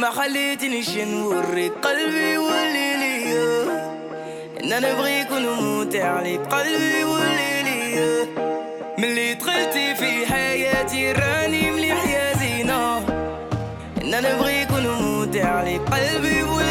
ما خليتني نوريك قلبي واللي ليا إن أنا نبغيك ونموت عليك قلبي واللي ليا ملي دخلتي في حياتي راني مليح يا زينة إن أنا نبغيك ونموت عليك قلبي واللي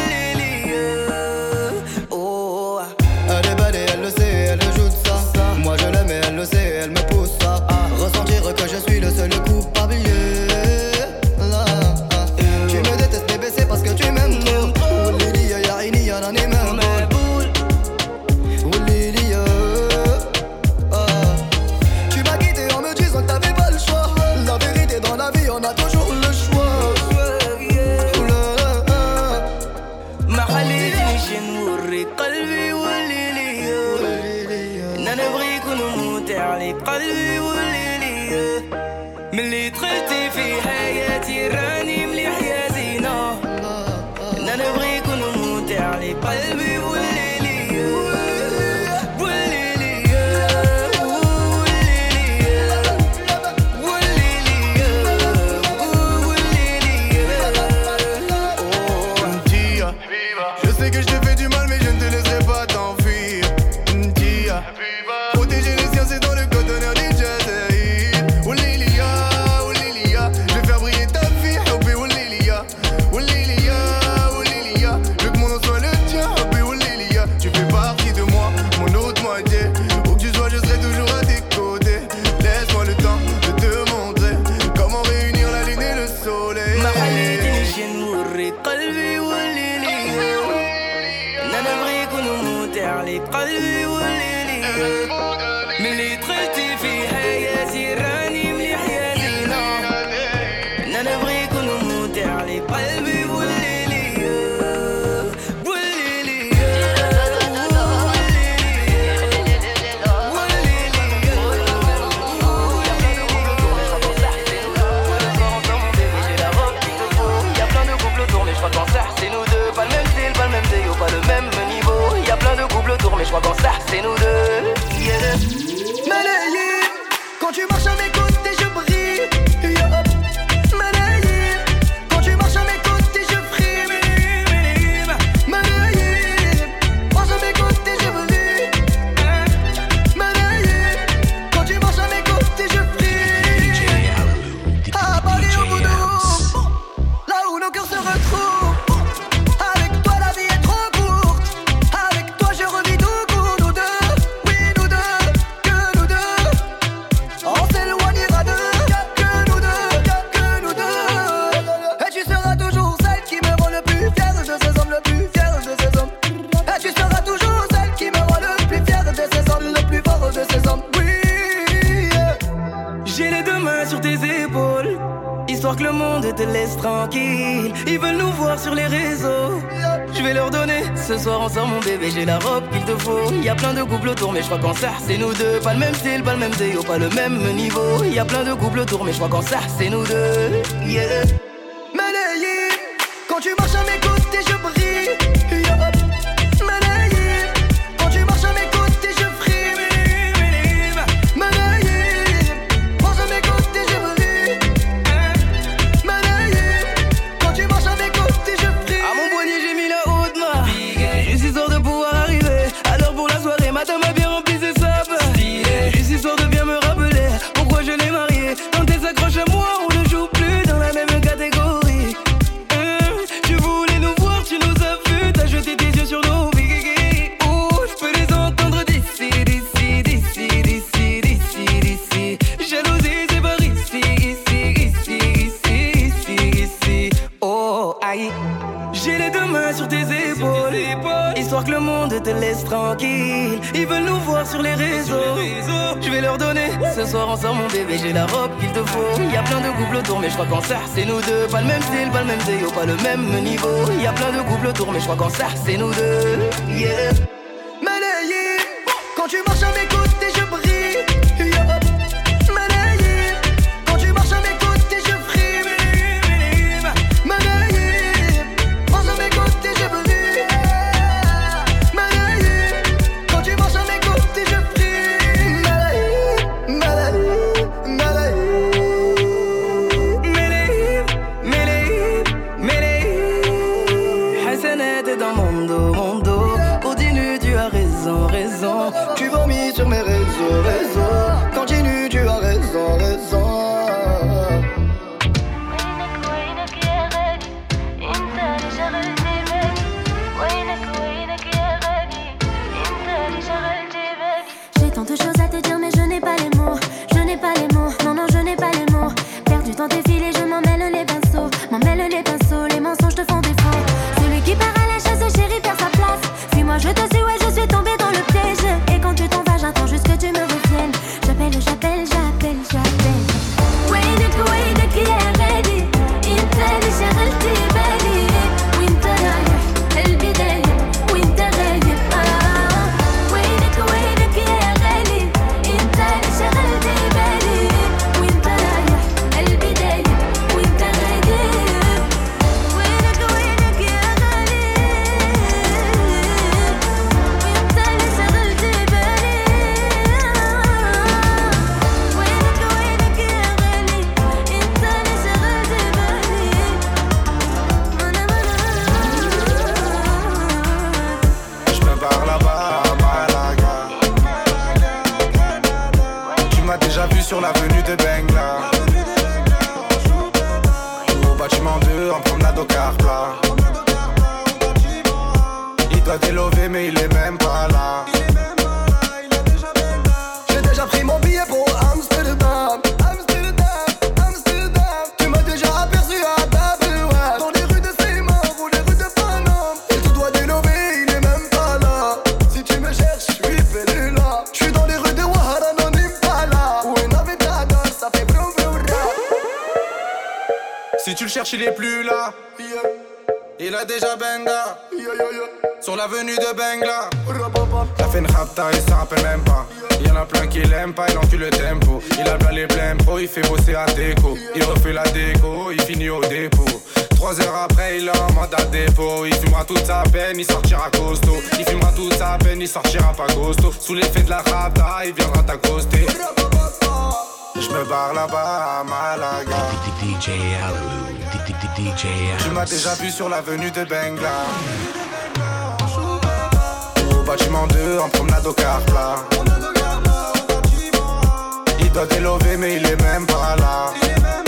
mais je crois qu'en ça, c'est nous deux. Yeah. C'est nous deux. Sur l'avenue de Bengla. Fait une rapta, il s'en rappelle même pas. Y'en a plein qui l'aiment pas, il encule le tempo. Il a plein les blèmes pro, il fait bosser à déco. Il refait la déco, il finit au dépôt. Trois heures après, il est en mandat dépôt. Il fumera toute sa peine, il sortira costaud. Il fumera toute sa peine, il sortira pas costaud. Sous l'effet de la rapta, il viendra t'accoster. Je me barre là-bas à Malaga. DJ Tu m'as déjà vu sur l'avenue de Bengla. Bâtiment 2 en promenade au car plat. Il doit délover mais il est même pas là.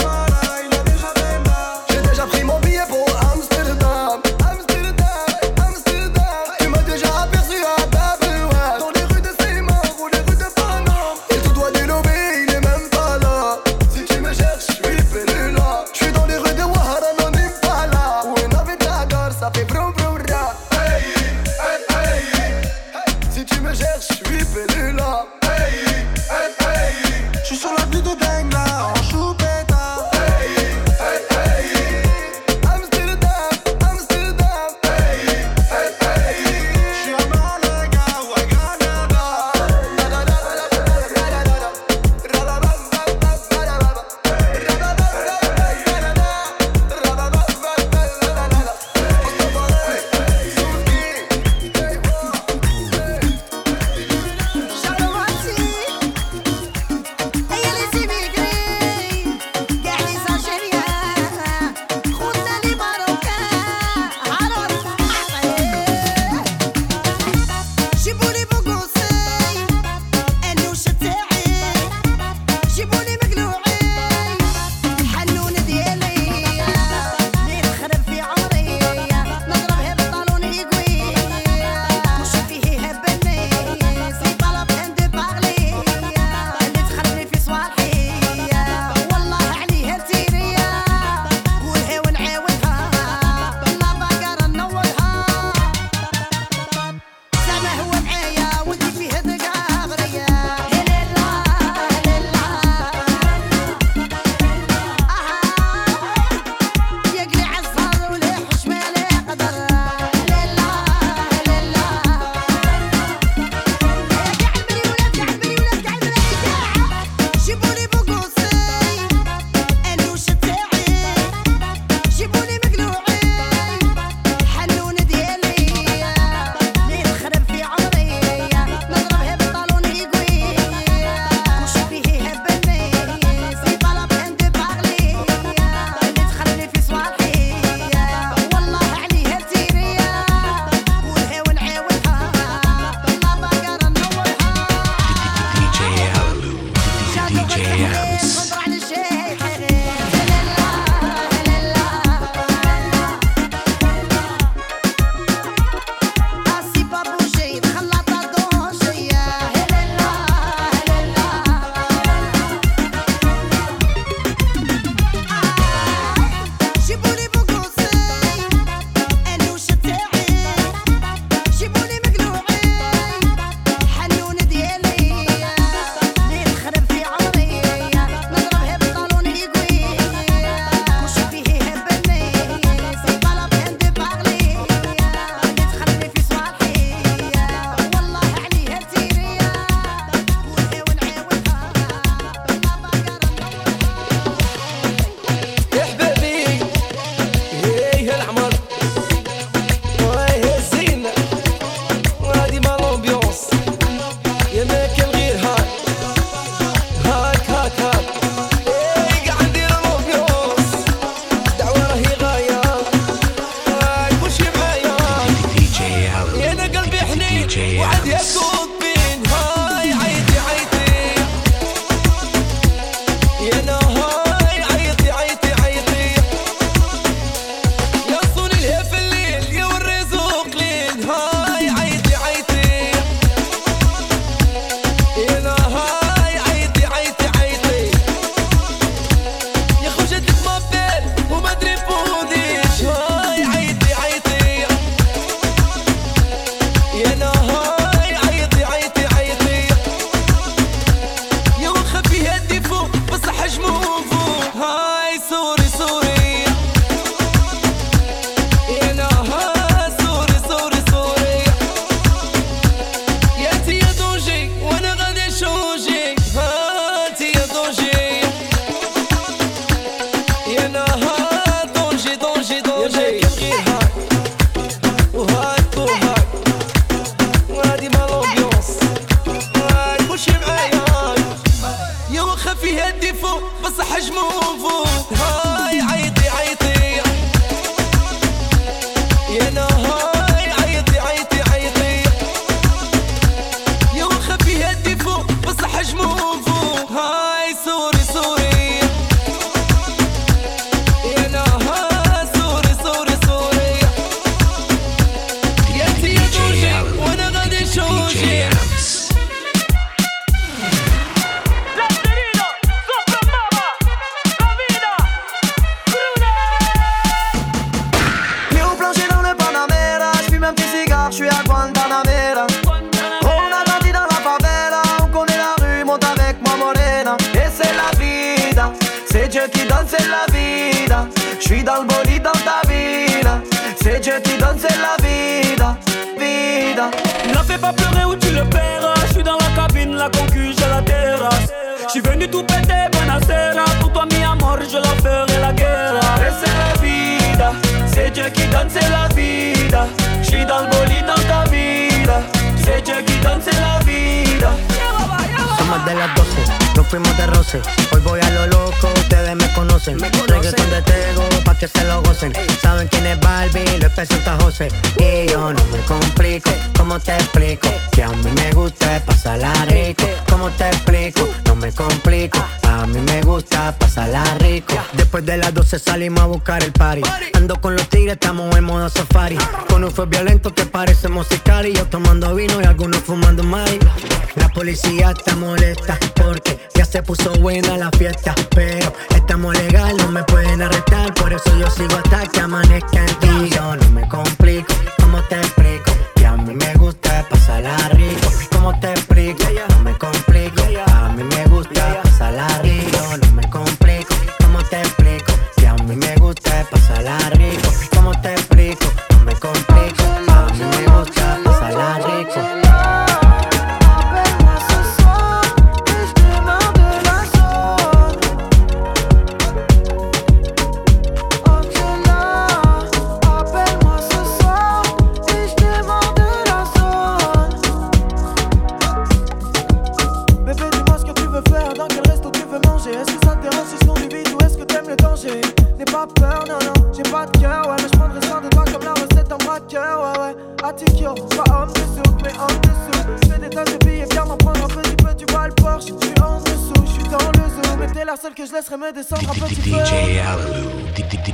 policía está molesta porque ya se puso buena la fiesta. Pero estamos legal, no me pueden arrestar. Por eso yo sigo hasta que amanezca en ti. Yo no me complico, ¿cómo te explico? Que a mí me gusta pasarla rico. ¿Cómo te explico? No me complico, a mí me gusta pasarla rico. Yo no me complico, ¿cómo te explico? Que a mí me gusta pasarla rico. ¿Cómo te explico? No me complico, a mí me gusta pasarla rico.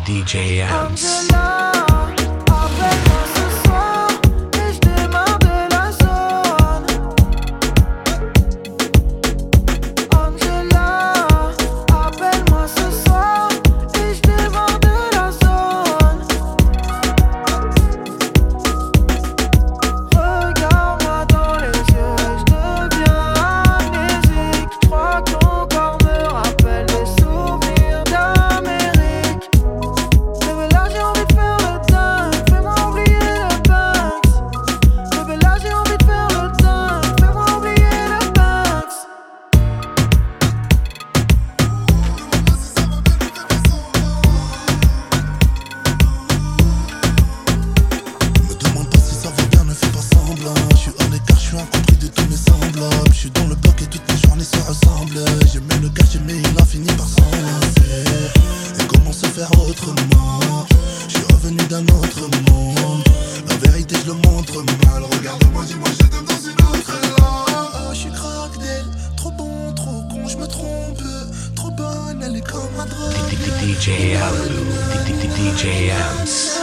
DJ Ants. Dj DJMs.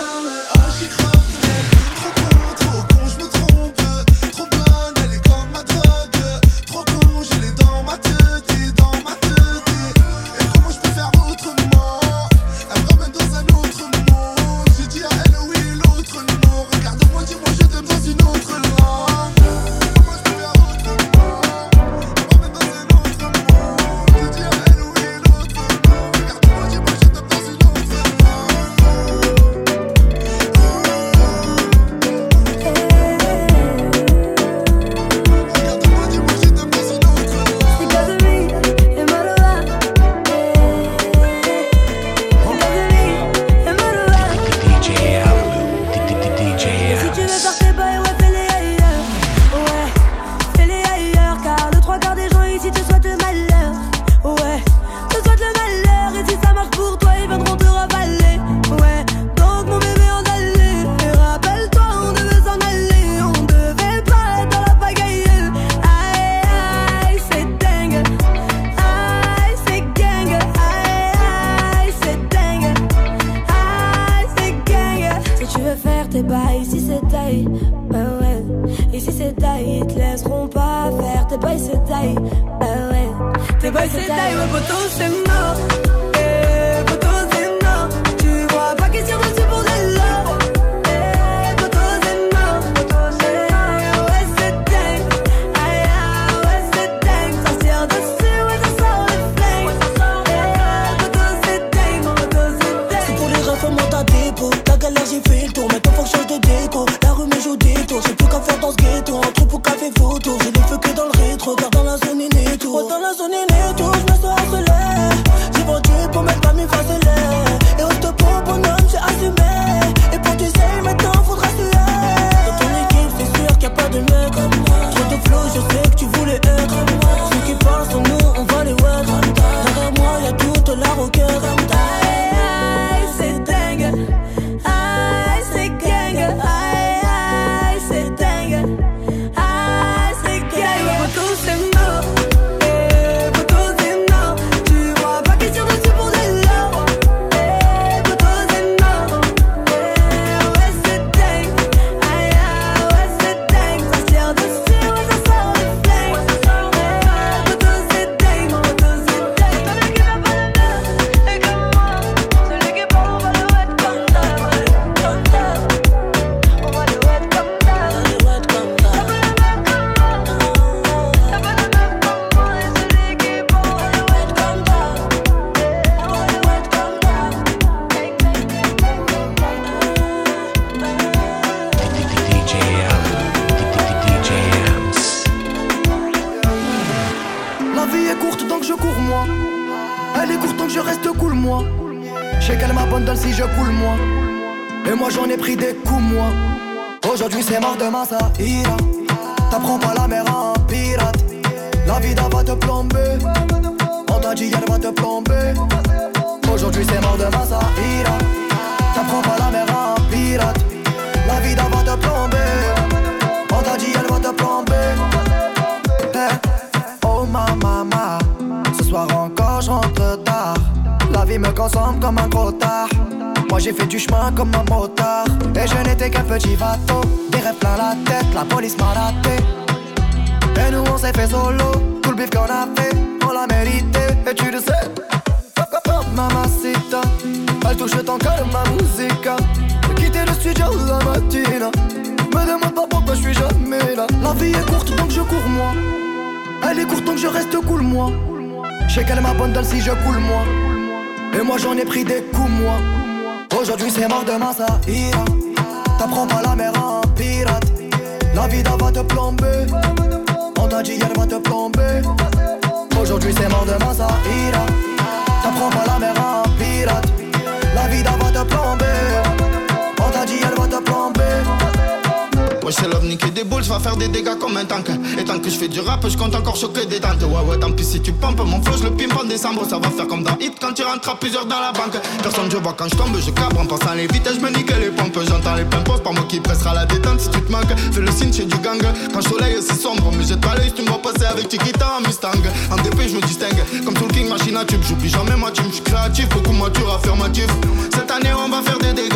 ça va faire comme dans Hit quand tu rentres à plusieurs dans la banque. Personne, je vois quand je tombe, je cabre en pensant les vitesses, je me nique les pompes. J'entends les pimpos, par moi qui pressera la détente si tu te manques. Fais le signe chez du gang. Quand le soleil est si sombre, mais j'ai pas l'œil, tu me vois passer avec tes guitares en Mustang. En DP, je me distingue. Comme tout le King Machine à tube, j'oublie jamais ma team, je suis créatif, beaucoup mature, affirmatif. Cette année, on va faire des dégâts.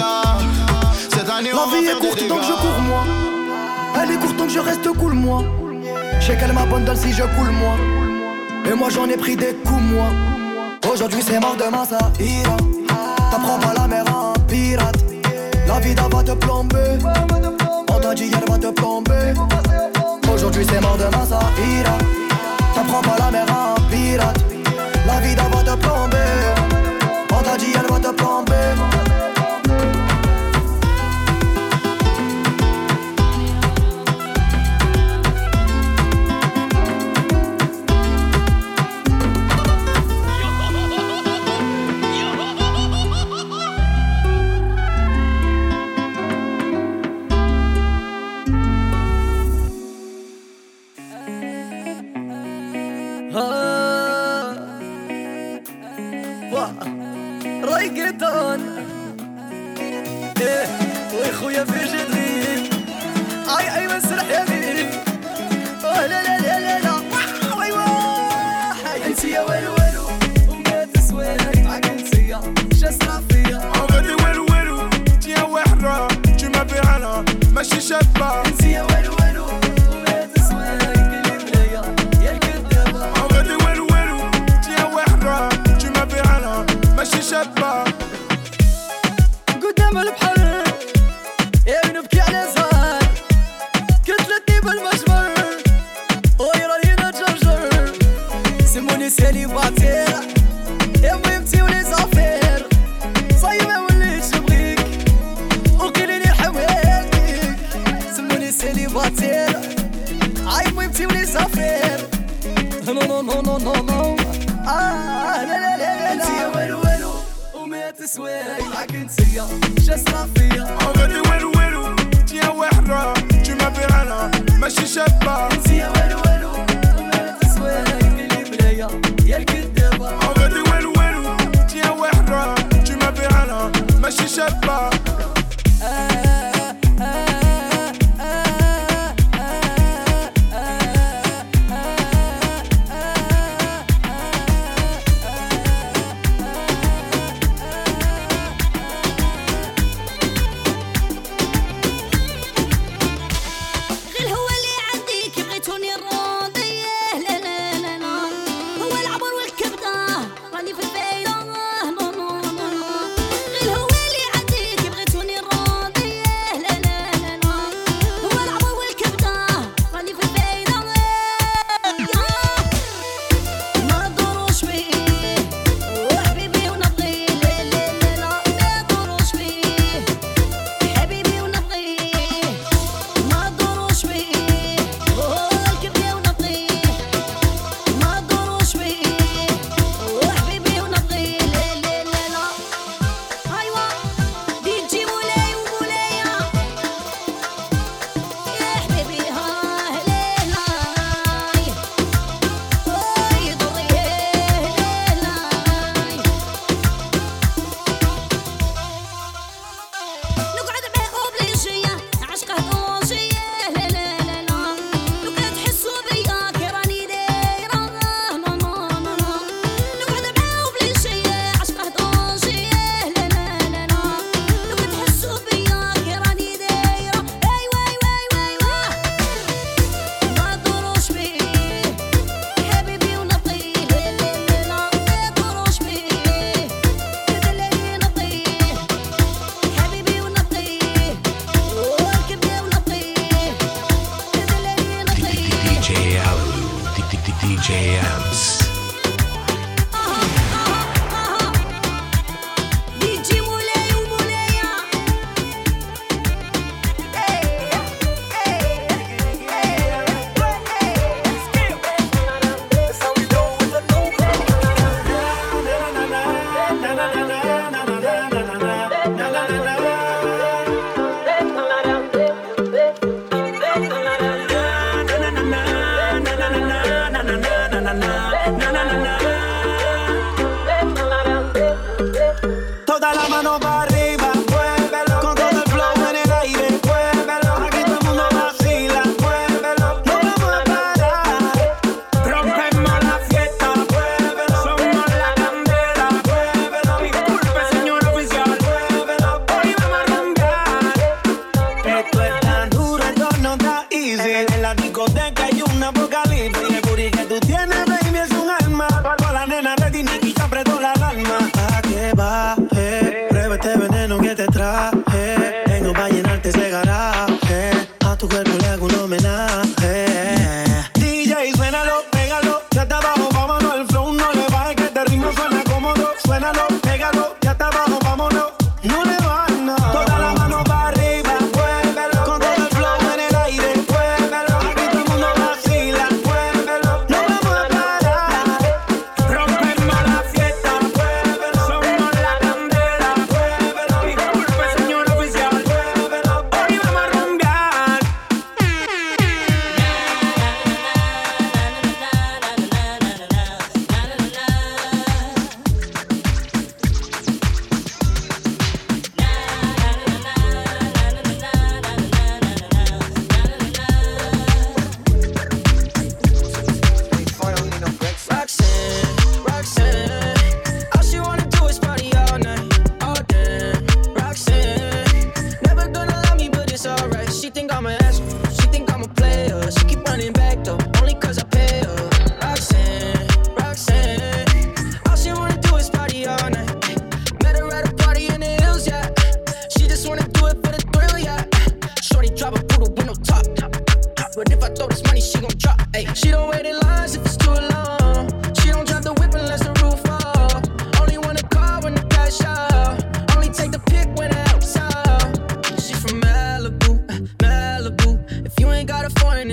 Cette année, on ma vie va est courte, donc je cours moi. Elle est courte, donc je reste cool moi. Je sais qu'elle m'abandonne si je coule moi. Et moi j'en ai pris des coups moi Aujourd'hui c'est mort, demain ça ira. T'apprends pas la mer à un pirate. La vida va te plomber. On t'a dit hier va te plomber. Aujourd'hui c'est mort, demain ça ira. T'apprends pas la mer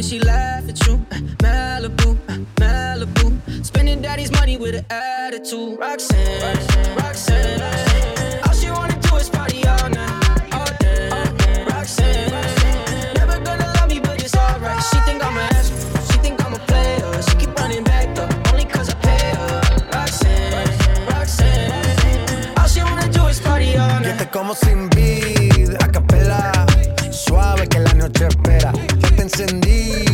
she laugh at you. Malibu, Malibu. Spending daddy's money with an attitude. Roxanne, Roxanne. Roxanne. All she wanna do is party all night. All day, all day. Roxanne. Roxanne. Never gonna love me, but it's alright. She think I'm a She think I'm a player. She keep running back though, only cause I pay her. Roxanne, Roxanne. All she wanna do is party all night. Get the como sin vida. Ya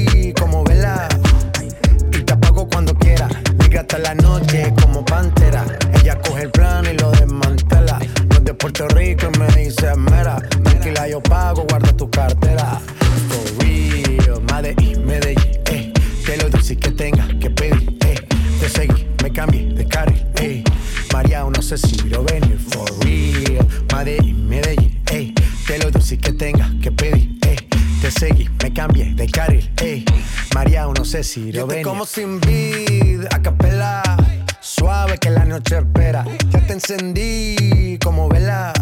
Lo venir. como sin vid, a capela. Suave que la noche espera. Ya te encendí como vela.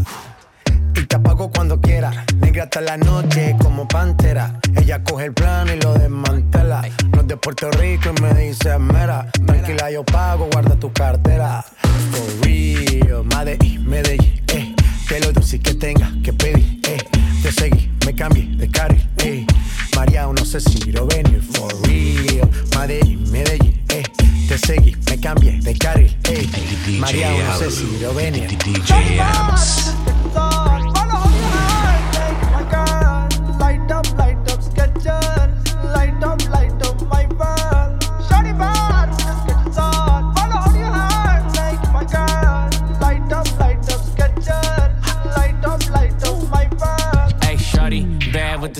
Y te apago cuando quiera. Negra hasta la noche como pantera. Ella coge el plano y lo desmantela. No es de Puerto Rico y me dice mera. Tranquila, yo pago, guarda tu cartera. For real, Medellín, Medellín, eh. Que lo dulce que tenga que pedir, eh. Te seguí, me cambié de carril, eh. María, no sé si lo venir. For real, Medellín, Medellín, eh. Te seguí, me cambié de carril, eh. María, no sé si lo venir. DJ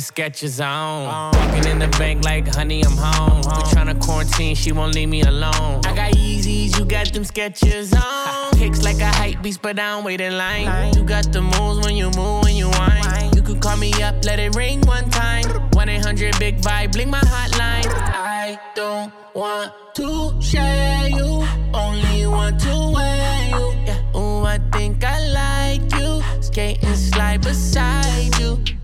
the Skechers on. Walking in the bank like, honey, I'm home. We tryna quarantine, she won't leave me alone. I got Yeezys, you got them Skechers on. Pics like a hype beast, but I don't wait in line. You got the moves when you move, when you whine. You could call me up, let it ring one time. 1 800 Big Vibe, blink my hotline. I don't want to share you, only want to wear you. Yeah, ooh, I think I like you. Skate and slide beside you.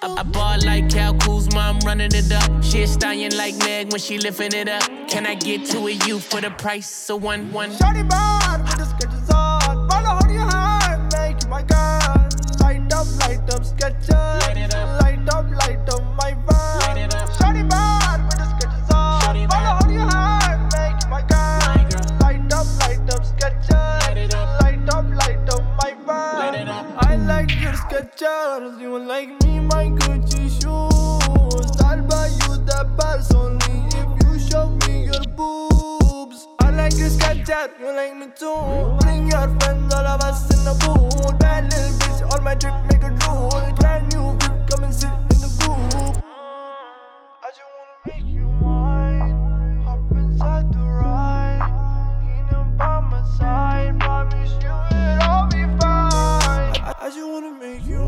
I, I bought like Kyle Kuzma, I'm running it up. She a stallion like Meg when she lifting it up. Can I get to a you for the price of one one? Shawty bad, with the Skechers on. Follow on your heart, make you my girl. Light up, light up, Skechers. Light up, light up, Skechers, you like me, my Gucci shoes. I'll buy you the best only if you show me your boobs. I like your Skechers, you like me too. Bring your friends, all of us in the pool. Bad little bitch, on my trip, make a drool. Brand new whip, come and sit in the group. I just wanna make you mine. Hop inside the ride. Up by my side. Promise you it'll be fine. I just wanna make you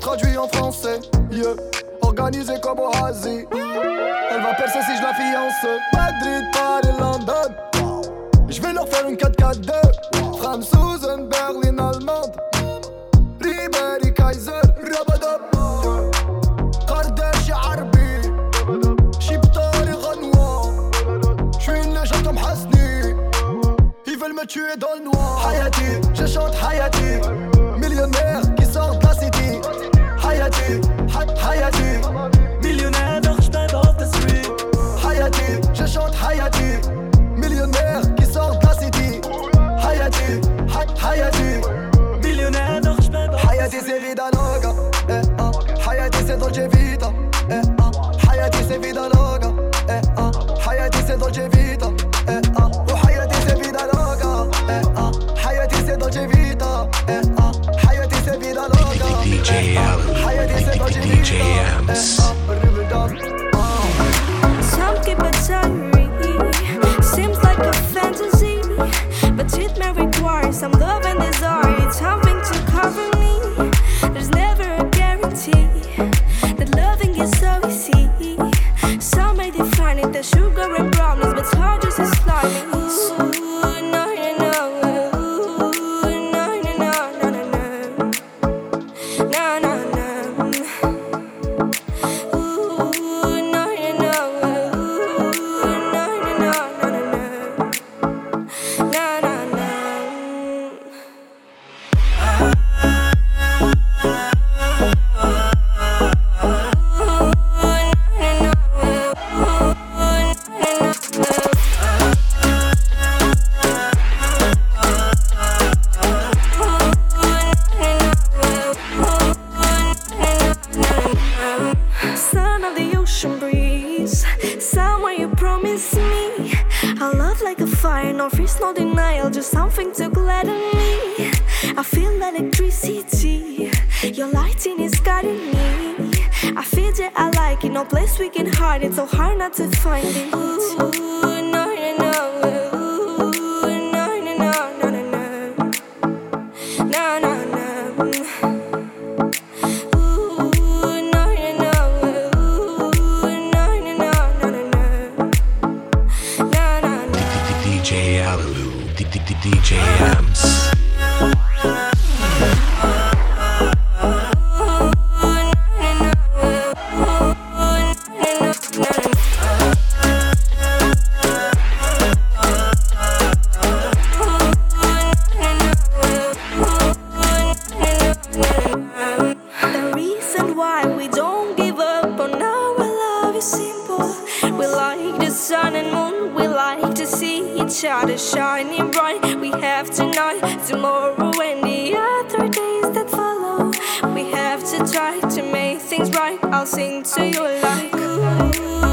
Donc je l'ai traduit en français. Yeah. Organisé comme au Asie. Elle va percer si je la fiance. Madrid, Paris, London. Je vais leur faire une 4-4-2. Franzosen, Berlin, allemande. Ribéry, Kaiser, Rabadab. قرداش عربي شبطاري غنوة J'suis une légende comme Hasni Ils veulent me tuer dans le حياتي حياتي مليونير doch steil auf der Street حياتي je chante حياتي millionnaire qui sort de la city. حياتي حياتي مليونير doch steil auf حياتي زي غدا each other shining bright. We have tonight, tomorrow, and the other days that follow. We have to try to make things right. I'll sing to you like. Ooh,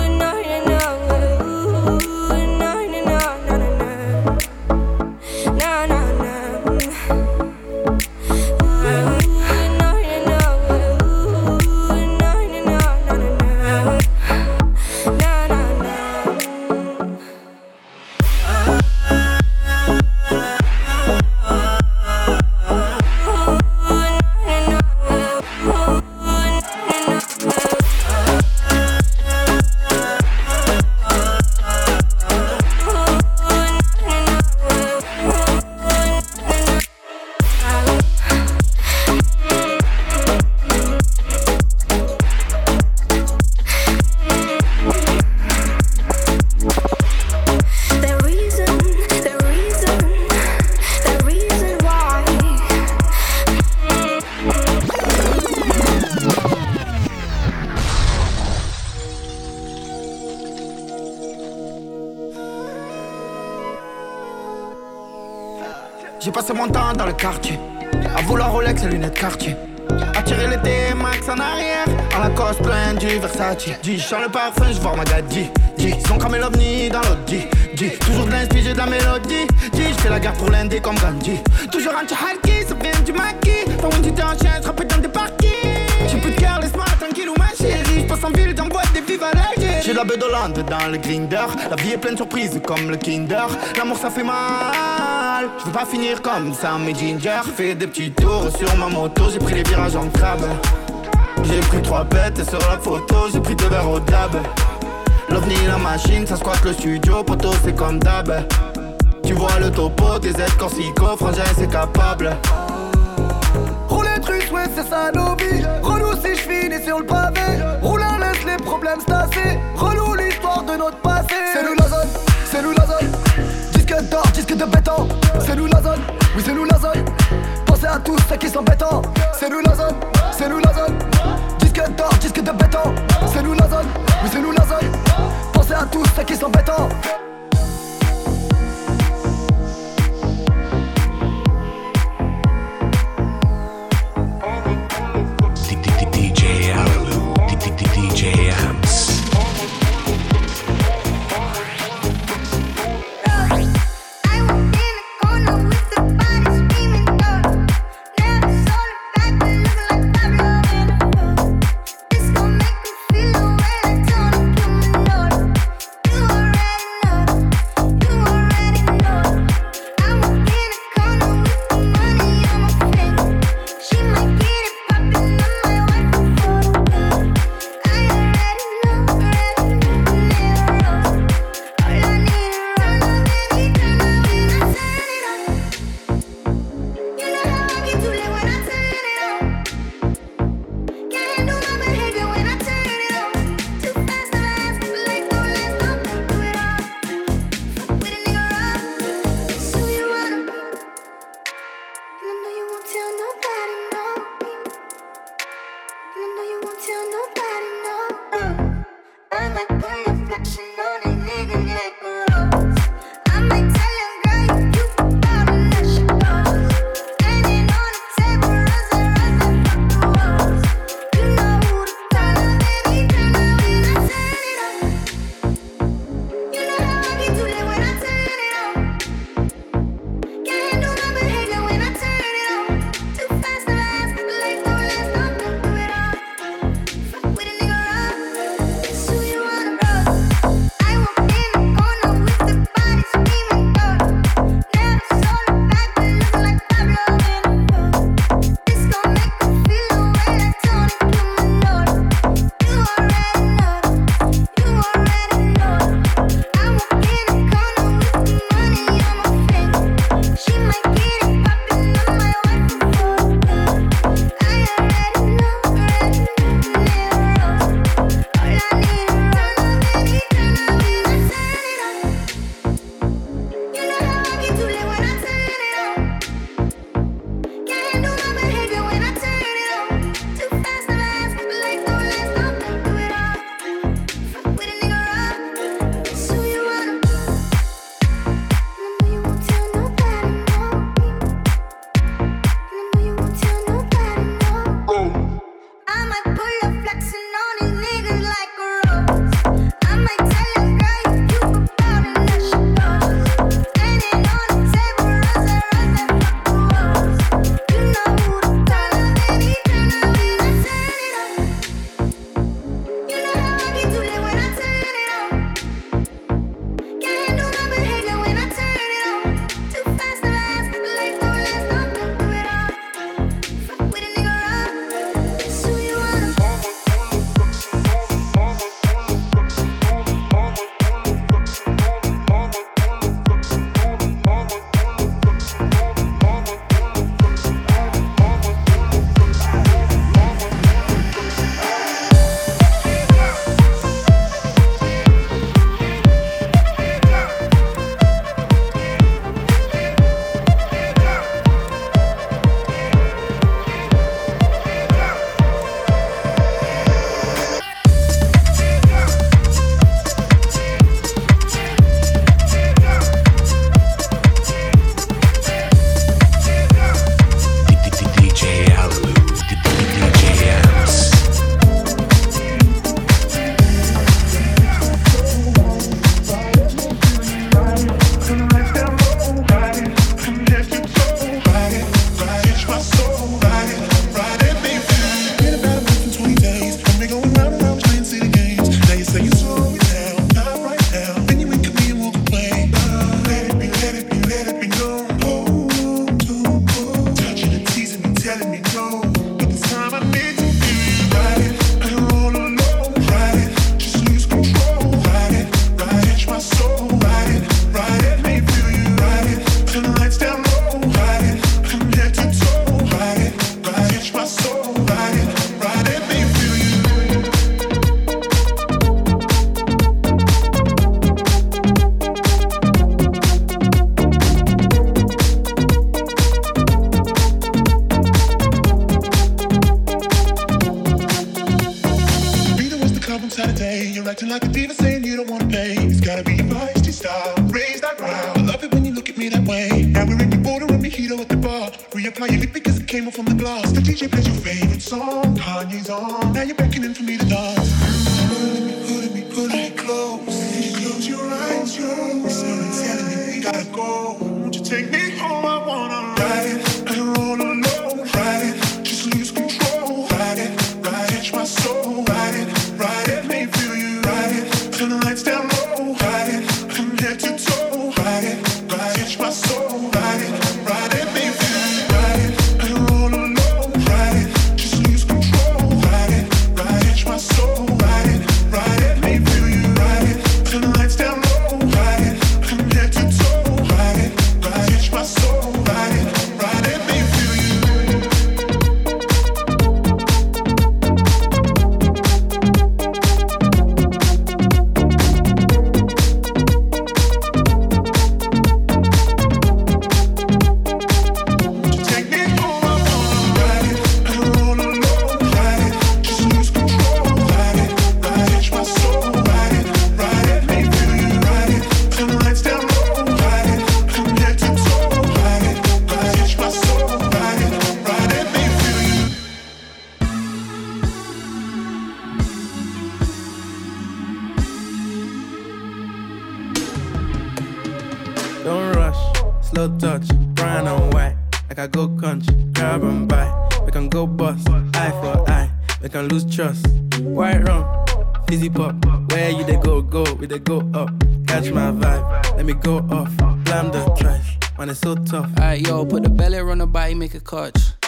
Dis, je le parfum, je vois ma gadji Dis, ils ont cramé l'ovni dans l'Audi. Toujours de l'inspire, de la mélodie. Dis, je fais la guerre pour l'Indé comme Gandhi. Toujours anti-halki, ça vient du maquis. Pour une petite enchaîne, je dans des parkings J'ai plus de cœur, laisse-moi tranquille ou ma chérie. Je passe en ville, j'envoie des vives à J'ai de la beuh d'Hollande dans le grinder. La vie est pleine de surprises comme le Kinder. L'amour ça fait mal. Je veux pas finir comme Sam et Ginger. Fais des petits tours sur ma moto J'ai pris les virages en crabe J'ai pris trois bêtes sur la photo J'ai pris deux verres au dab L'ovni la machine ça squatte le studio Poto c'est comme d'hab Tu vois le topo des aides corsico Frangin c'est capable Rouler truc, ouais, c'est ça nos vies. Relou si je finis sur le pavé. Roulant laisse les problèmes se tasser. Relou l'histoire de notre passé. C'est nous la zone, c'est nous la zone. Disque d'or, disque de béton. C'est nous la zone, oui, c'est nous la zone. Pensez à tous ceux qui sont bétons. C'est nous la zone, c'est nous la zone. Disque d'or, disque de béton. C'est nous la zone, c'est nous la zone. Pensez à tous ceux qui sont bétons.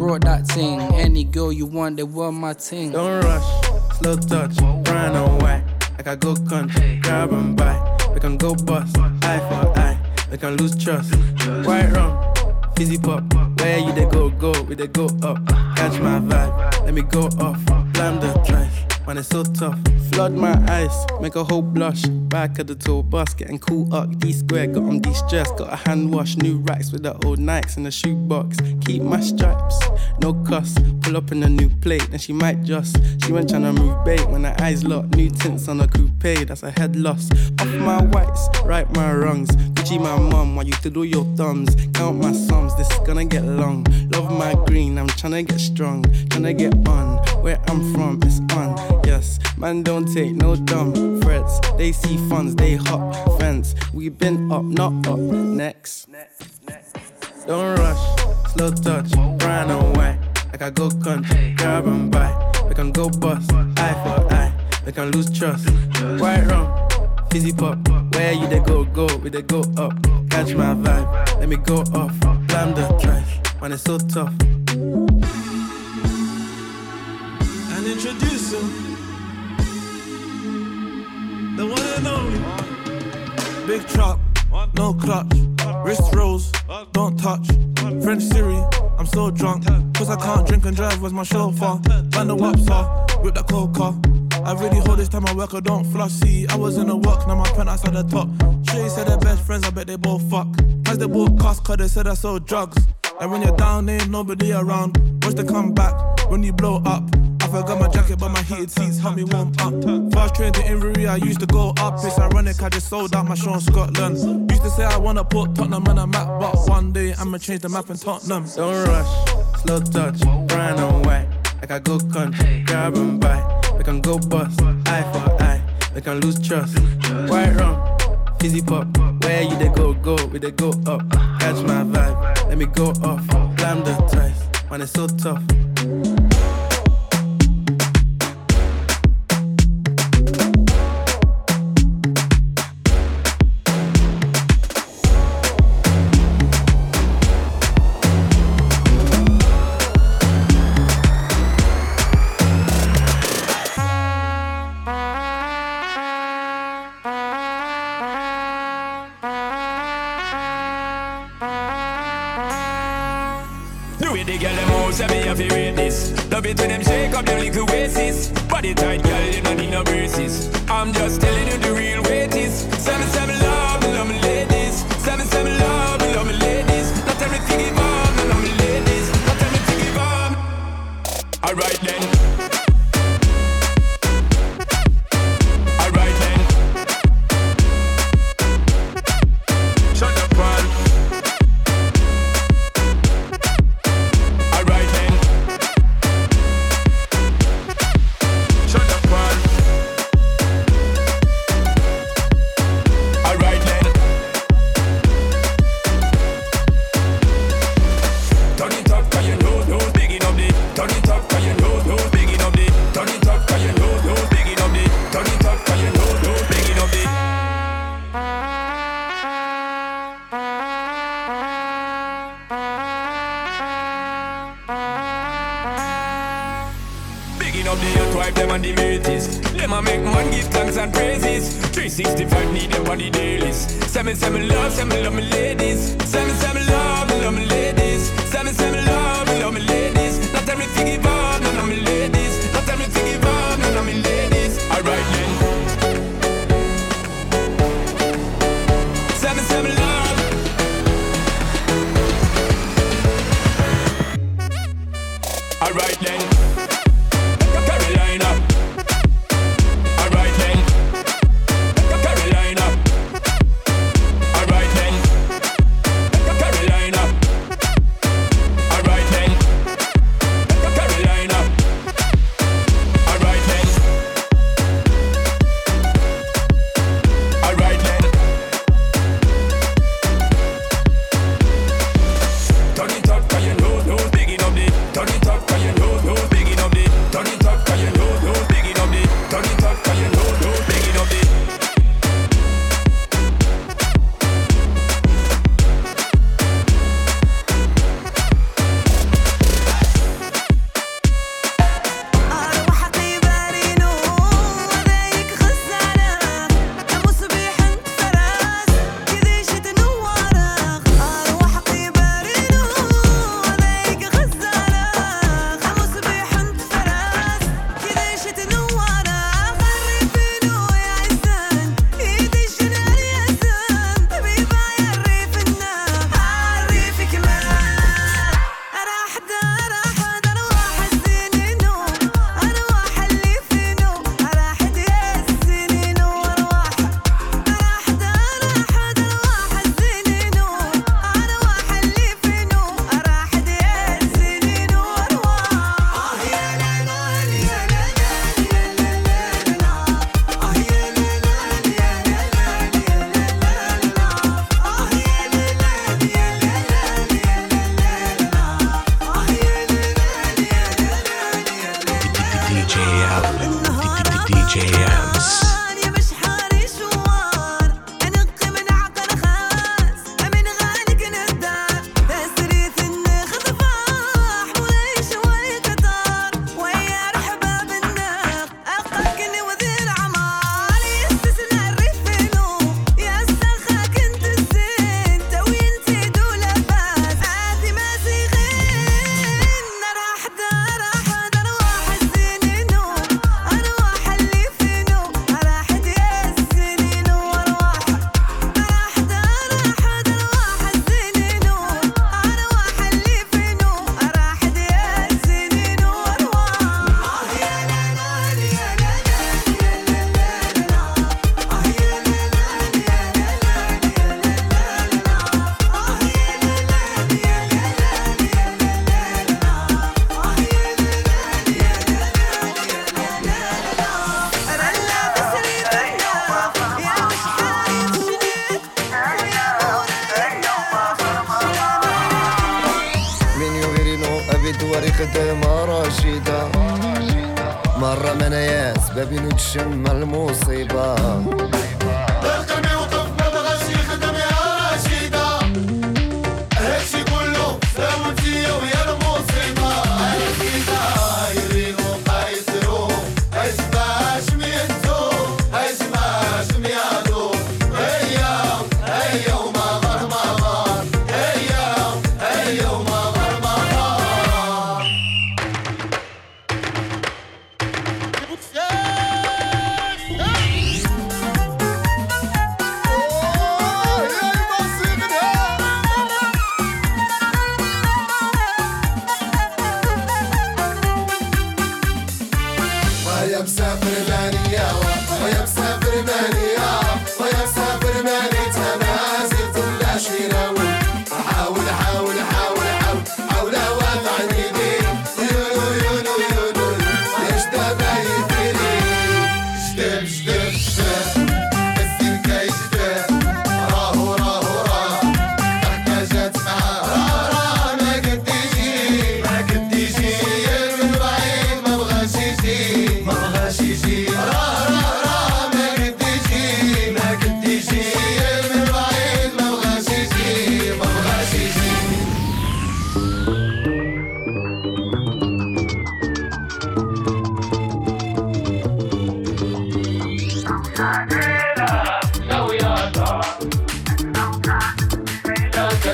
brought that thing. Any girl you want, they want my ting. Don't rush, slow touch, brown and white. I go country, grab and buy. We can go bust, eye for eye. We can lose trust. White rum, fizzy pop. Where you they go, go, we they go up. Catch my vibe, let me go off. Blam the trash, man, it's so tough. Flood my eyes, make a whole blush. Back of the tour bus, getting cool up. D square, got on de stress. Got a hand wash, new racks with the old Nikes in the shoebox. Keep my stripes, no cuss. Pull up in a new plate, then she might just. She went tryna move bait when her eyes locked. New tints on a coupe, that's a head loss. Off my whites, right my wrongs. Gucci my mum, while you to do your thumbs. Count my sums, this is gonna get long. Love my green, I'm tryna get strong. Tryna get on, where I'm from, it's on. Yes, man, don't take no dumb threats. They see funds, they hop fence. We been up, not up. Next. Don't rush, slow touch, brown and white. Like I go country, grab and buy. We can go bust, eye for eye. We can lose trust. White rum, fizzy pop. Where you they go, go, we they go up. Catch my vibe, let me go off. Blam the trash, man, it's so tough. and introduce him. The one and only. Big truck, no clutch. Wrist rolls, don't touch. French Siri, I'm so drunk. Cause I can't drink and drive, where's my chauffeur? Ban the wapsa, with the coca. I really hold this time I work, I don't flush. See, I was in the work, now my pen outside the top. Shay said they're best friends, I bet they both fuck. As they both cost, cause they said I sold drugs. And when you're down, ain't nobody around. Watch they come back when you blow up. I got my jacket, but my heated seats help me warm up. Fast train to Inverness, I used to go up. It's ironic, I just sold out my show in Scotland. Used to say I wanna put Tottenham on a map, but one day I'ma change the map in Tottenham. Don't rush, slow touch, brown and white. Like got good country, grab and bite. We can go bust, eye for eye. We can lose trust. White rum, fizzy pop. Where you they go, go, we they go up. Catch my vibe, let me go off. Slam the dice man, it's so tough.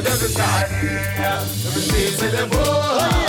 كذبت عليا بنتي سلبوها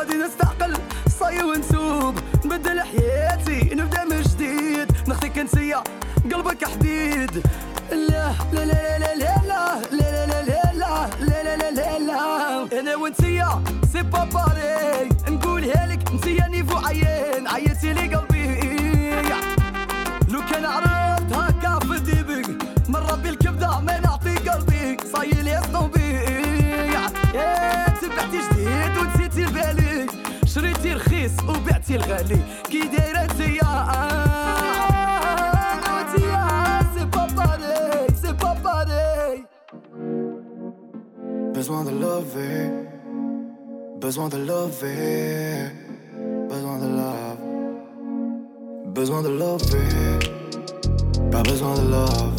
غادي نستعقل صاي ونسوب نبدل حياتي نبدا من جديد نخطيك انتيا قلبك حديد لا لا لا لا لا لا لا لا لا لا لا لا لا لا لا أنا وانتيا سي با باري نقولها لك انتيا نيفو عيان عيتي لي قلبي وبعتي الغالي كي دايرة انتيا انتيا سي با باري سي با باري Besoin de lover, besoin de lover, besoin de love, besoin de lover, pas besoin de love.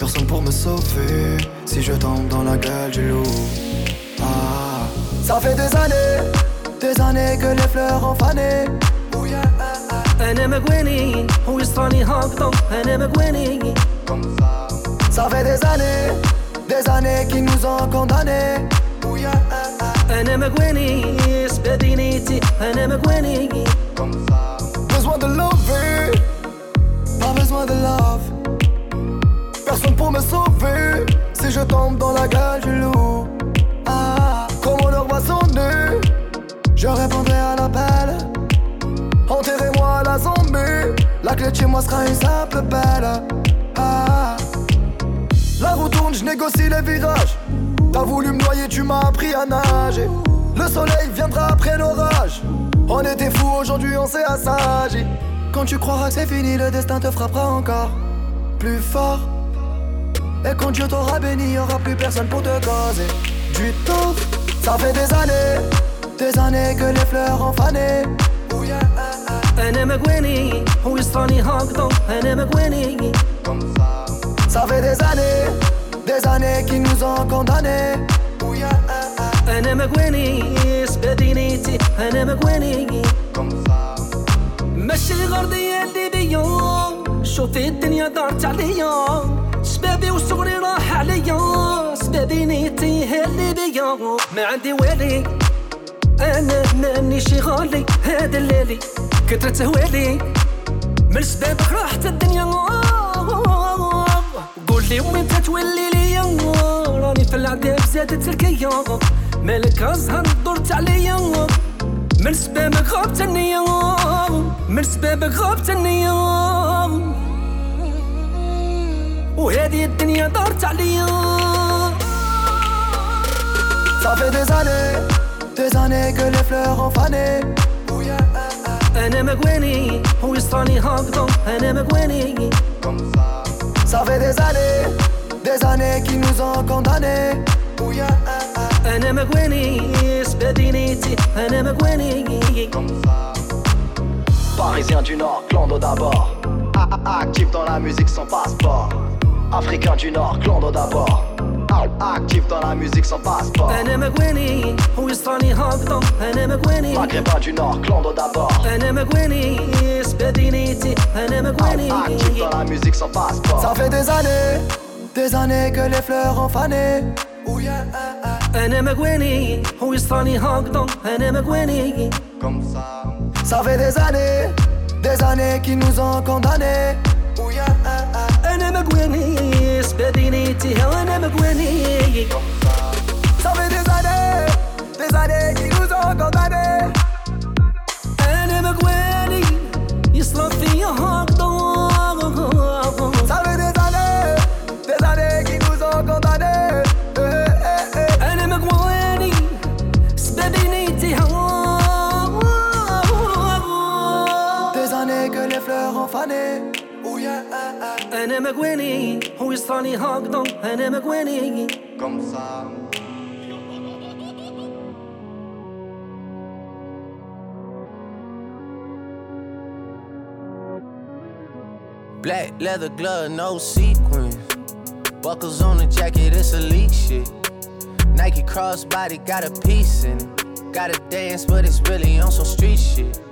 Personne pour me sauver si je tombe dans la gueule du loup. Ah, ça fait des années, des années que les fleurs ont fané. انا مقويني ويصفاني هاكطو انا مقويني Ça fait des années, des années qui nous ont condamnés. انا مقويني سبدينيتي انا مقويني Besoin de lover, pas besoin de love. Personne pour me sauver si je tombe dans la gueule du loup. Ah, je répondrai à l'appel. Enterrez-moi la zombie, la clé de chez moi sera une simple belle. Ah, la roue tourne, je négocie les virages. T'as voulu me noyer, tu m'as appris à nager. Le soleil viendra après l'orage. On était fous, aujourd'hui on s'est assagi. Quand tu croiras que c'est fini, le destin te frappera encore plus fort. Et quand Dieu t'aura béni, aura plus personne pour te causer du tort. Ça fait des années, des années que les fleurs ont fané. أنا مقويني ويصفاني هاكطو أنا مقويني Ça fait des années, des années qui nous ont condamnés. أنا مقويني سبدينيتي أنا مقويني ماشي غردي اللي بيا شوفي الدنيا دارت عليا شبابي وصغري راح عليا سبدينيتي هي اللي بيا ما عندي والي أنا ماني شي غالي هذا الليلي كترت هوالي. من سبابك راحت الدنيا. قول لي وين تتولي ليا راني في العذاب زادت الكيا. مالك ازهر دورت عليا. من سبابك غابت النية. من سبابك غابت النية. وهذه الدنيا دارت عليا. Ça fait des années, des années que les fleurs ont fané. انا مقويني ويصفاني هاكطو انا مقويني Ça fait des années, des années qui nous ont condamnés. انا مقويني سبدينيتي انا مقويني Parisien du Nord, clando d'abord. Ah, ah, Actif dans la musique sans passeport. Africain du Nord, clando d'abord. Ah, Actif dans la musique sans passeport. انا مقويني ويصفاني هاكطو انا مقويني Maghrébin du Nord, clando d'abord. انا مقويني سبدينيتي انا مقويني Actif dans la musique sans passeport. Ça fait des années, des années que les fleurs ont fané. انا مقويني ويصفاني هاكطو انا مقويني Ça fait des années, des années qui nous ont condamnés. مقويني سبابينيتي وانا مقويني Ça fait des années, des années qui nous ont condamnés. انا مقويني يصرف فيا هكذا eh, eh. انا مقويني هو يصراني هكذا انا مقويني Comme ça. Black leather glove, no sequins. Buckles on the jacket, it's elite shit. Nike crossbody got a piece in it. Gotta dance, but it's really on some street shit.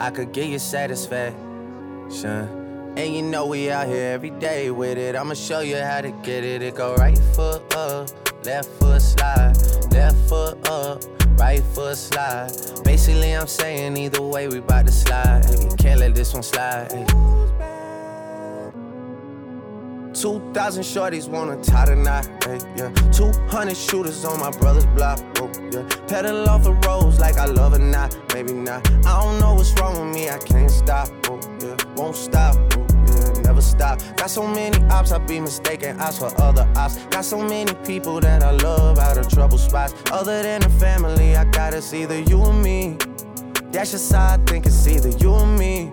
I could get you satisfaction. And you know we out here every day with it. I'ma show you how to get it. It go right foot up, left foot slide, left foot up, right foot slide. Basically, I'm saying either way, we bout to slide. Can't let this one slide. 2,000 shorties wanna tie the knot, hey, yeah. 200 shooters on my brother's block, oh, yeah. Pedal off the roads like I love or not, maybe not. I don't know what's wrong with me, I can't stop, oh, yeah. Won't stop, oh, yeah. Never stop. Got so many ops, I be mistaken ops for other ops. Got so many people that I love out of trouble spots. Other than the family, I gotta see either you or me. That's just how I think it's either you or me.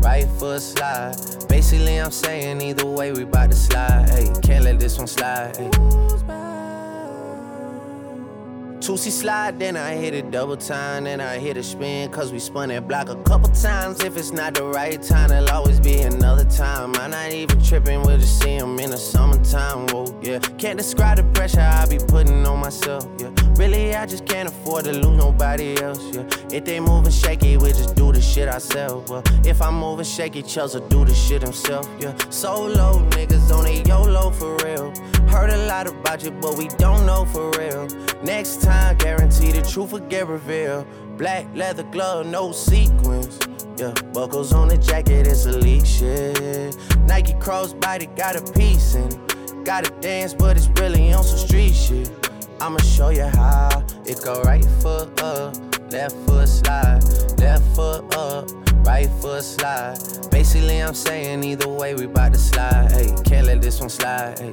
right foot slide. Basically, I'm saying either way, we bout to slide. Hey, can't let this one slide. Hey. Toosie slide, then I hit it double time, then I hit a spin, cause we spun that block a couple times. If it's not the right time, there'll always be another time. I'm not even tripping, we'll just see 'em in the summertime, whoa, yeah. Can't describe the pressure I be putting on myself, yeah. Really, I just can't afford to lose nobody else, yeah. If they moving shaky, we just do the shit ourselves, well. If I'm moving shaky, Chubbs will do the shit himself, yeah. Solo niggas on a real. About you, but we don't know for real. Next time, guarantee the truth will get revealed. Black leather glove, no sequins. Yeah, buckles on the jacket, it's elite shit. Nike crossbody got a piece in it. Gotta dance, but it's really on some street shit. I'ma show you how. It go right foot up, left foot slide, left foot up, right foot slide. Basically, I'm saying either way, we bout to slide. Hey, can't let this one slide. Hey.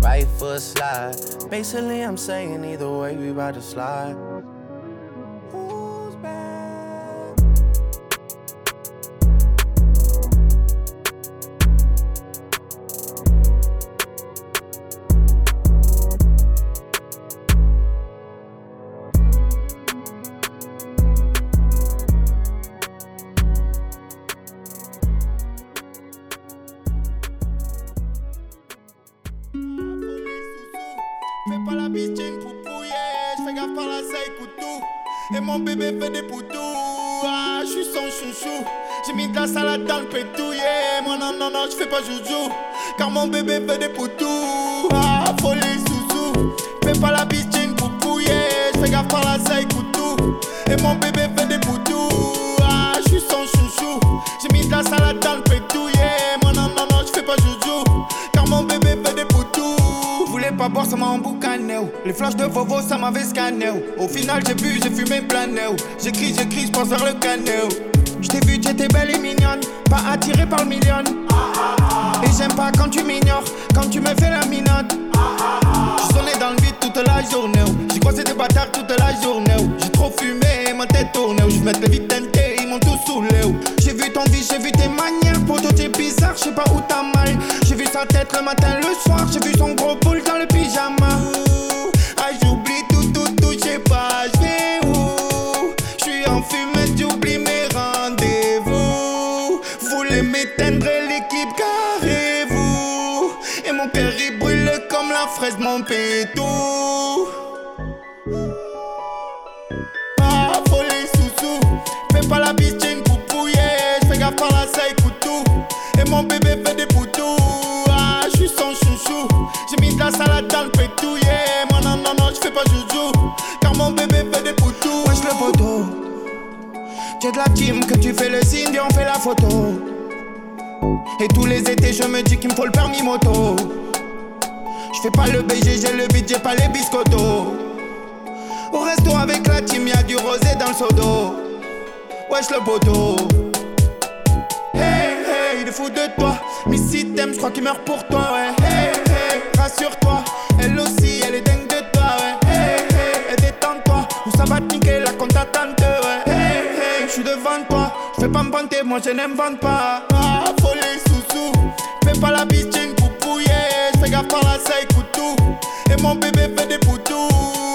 right foot slide. Basically, I'm saying either way, we about to slide. Tournée. oh. Je mets les vides teintés, ils m'ont tous saoulé. J'ai vu ton vie, j'ai vu tes manières. Poto, t'es bizarre, je sais pas où t'as mal. J'ai vu sa tête le matin, le soir. J'ai vu son gros boule dans le pyjama. Ah, j'oublie tout, tout, tout, je sais pas, je vais où. Je suis en fumée, j'oublie mes rendez-vous. Voulez m'éteindre l'équipe, carrez-vous. Et mon cœur il brûle comme la fraise, mon pétou. Et tous les étés, je me dis qu'il me faut le permis moto. Je fais pas le BG, j'ai le j'ai pas les biscottos. Au resto avec la team, y'a du rosé dans le d'eau. Wesh le poteau. Hey, hey, il est fou de toi. Mais si t'aimes, je crois qu'il meurt pour toi, ouais. Hey, hey, rassure-toi. Elle aussi, elle est dingue de toi, ouais. Hey, hey, détends-toi. Ou ça va te niquer la compte attente, ouais. Hey, hey, je suis devant toi. Je fais pas me vanter, moi je n'invente pas. Ah, folie Fais pas la t'es une poupouille. Fais gaffe par la saille, couteau. Et mon bébé fait des boutous.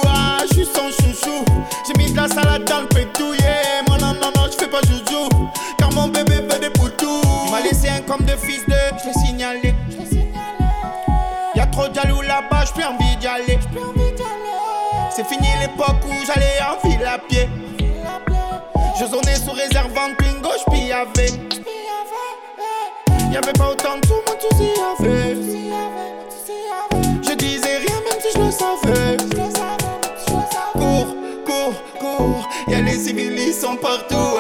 Ah, je suis son chouchou. J'ai mis de la salade dans le pétou, yeah. Moi, non, non, non, je fais pas joujou. Car mon bébé fait des boutous. Il m'a laissé un comme de fils de. Je l'ai signalé. Y'a trop de jaloux là-bas, j'ai plus envie d'y aller. C'est fini l'époque où j'allais en ville à pied. Je zonnais sous réserve en Twingo, j'pillavais. Y'avait pas autant de sous, Je disais rien même si je le savais. Cours, cours, cours. Y'a les civils, ils sont partout.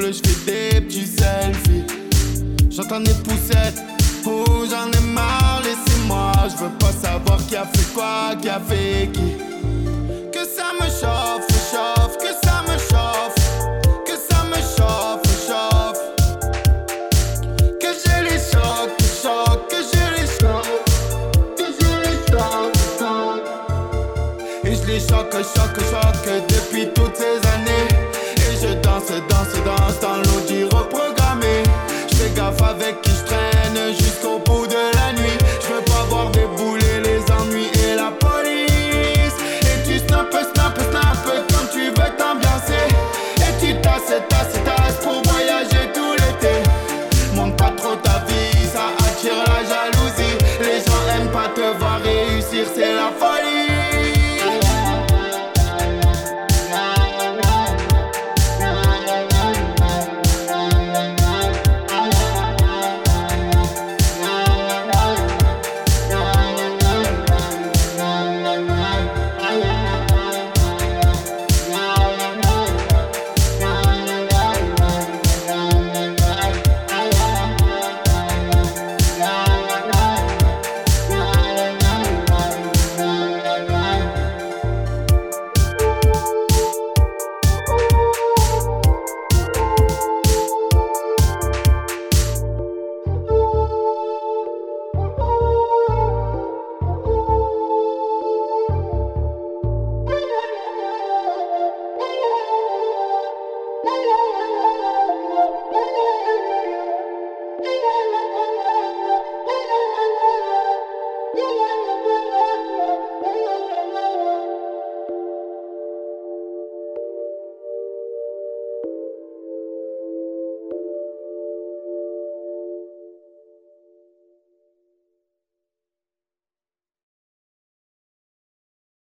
Bleu, je fais des petits selfies. J'entends des poussettes, oh j'en ai marre, laissez-moi. Je veux pas savoir qui a fait quoi, qui a fait qui. Que ça me chauffe, chauffe, que ça me chauffe. Que ça me chauffe, chauffe. Que j'ai les chocs, chocs, que j'ai les chocs. Que j'ai les chocs, chocs. Et je les choque, choque, choque depuis toutes ces années. Avec jusqu'au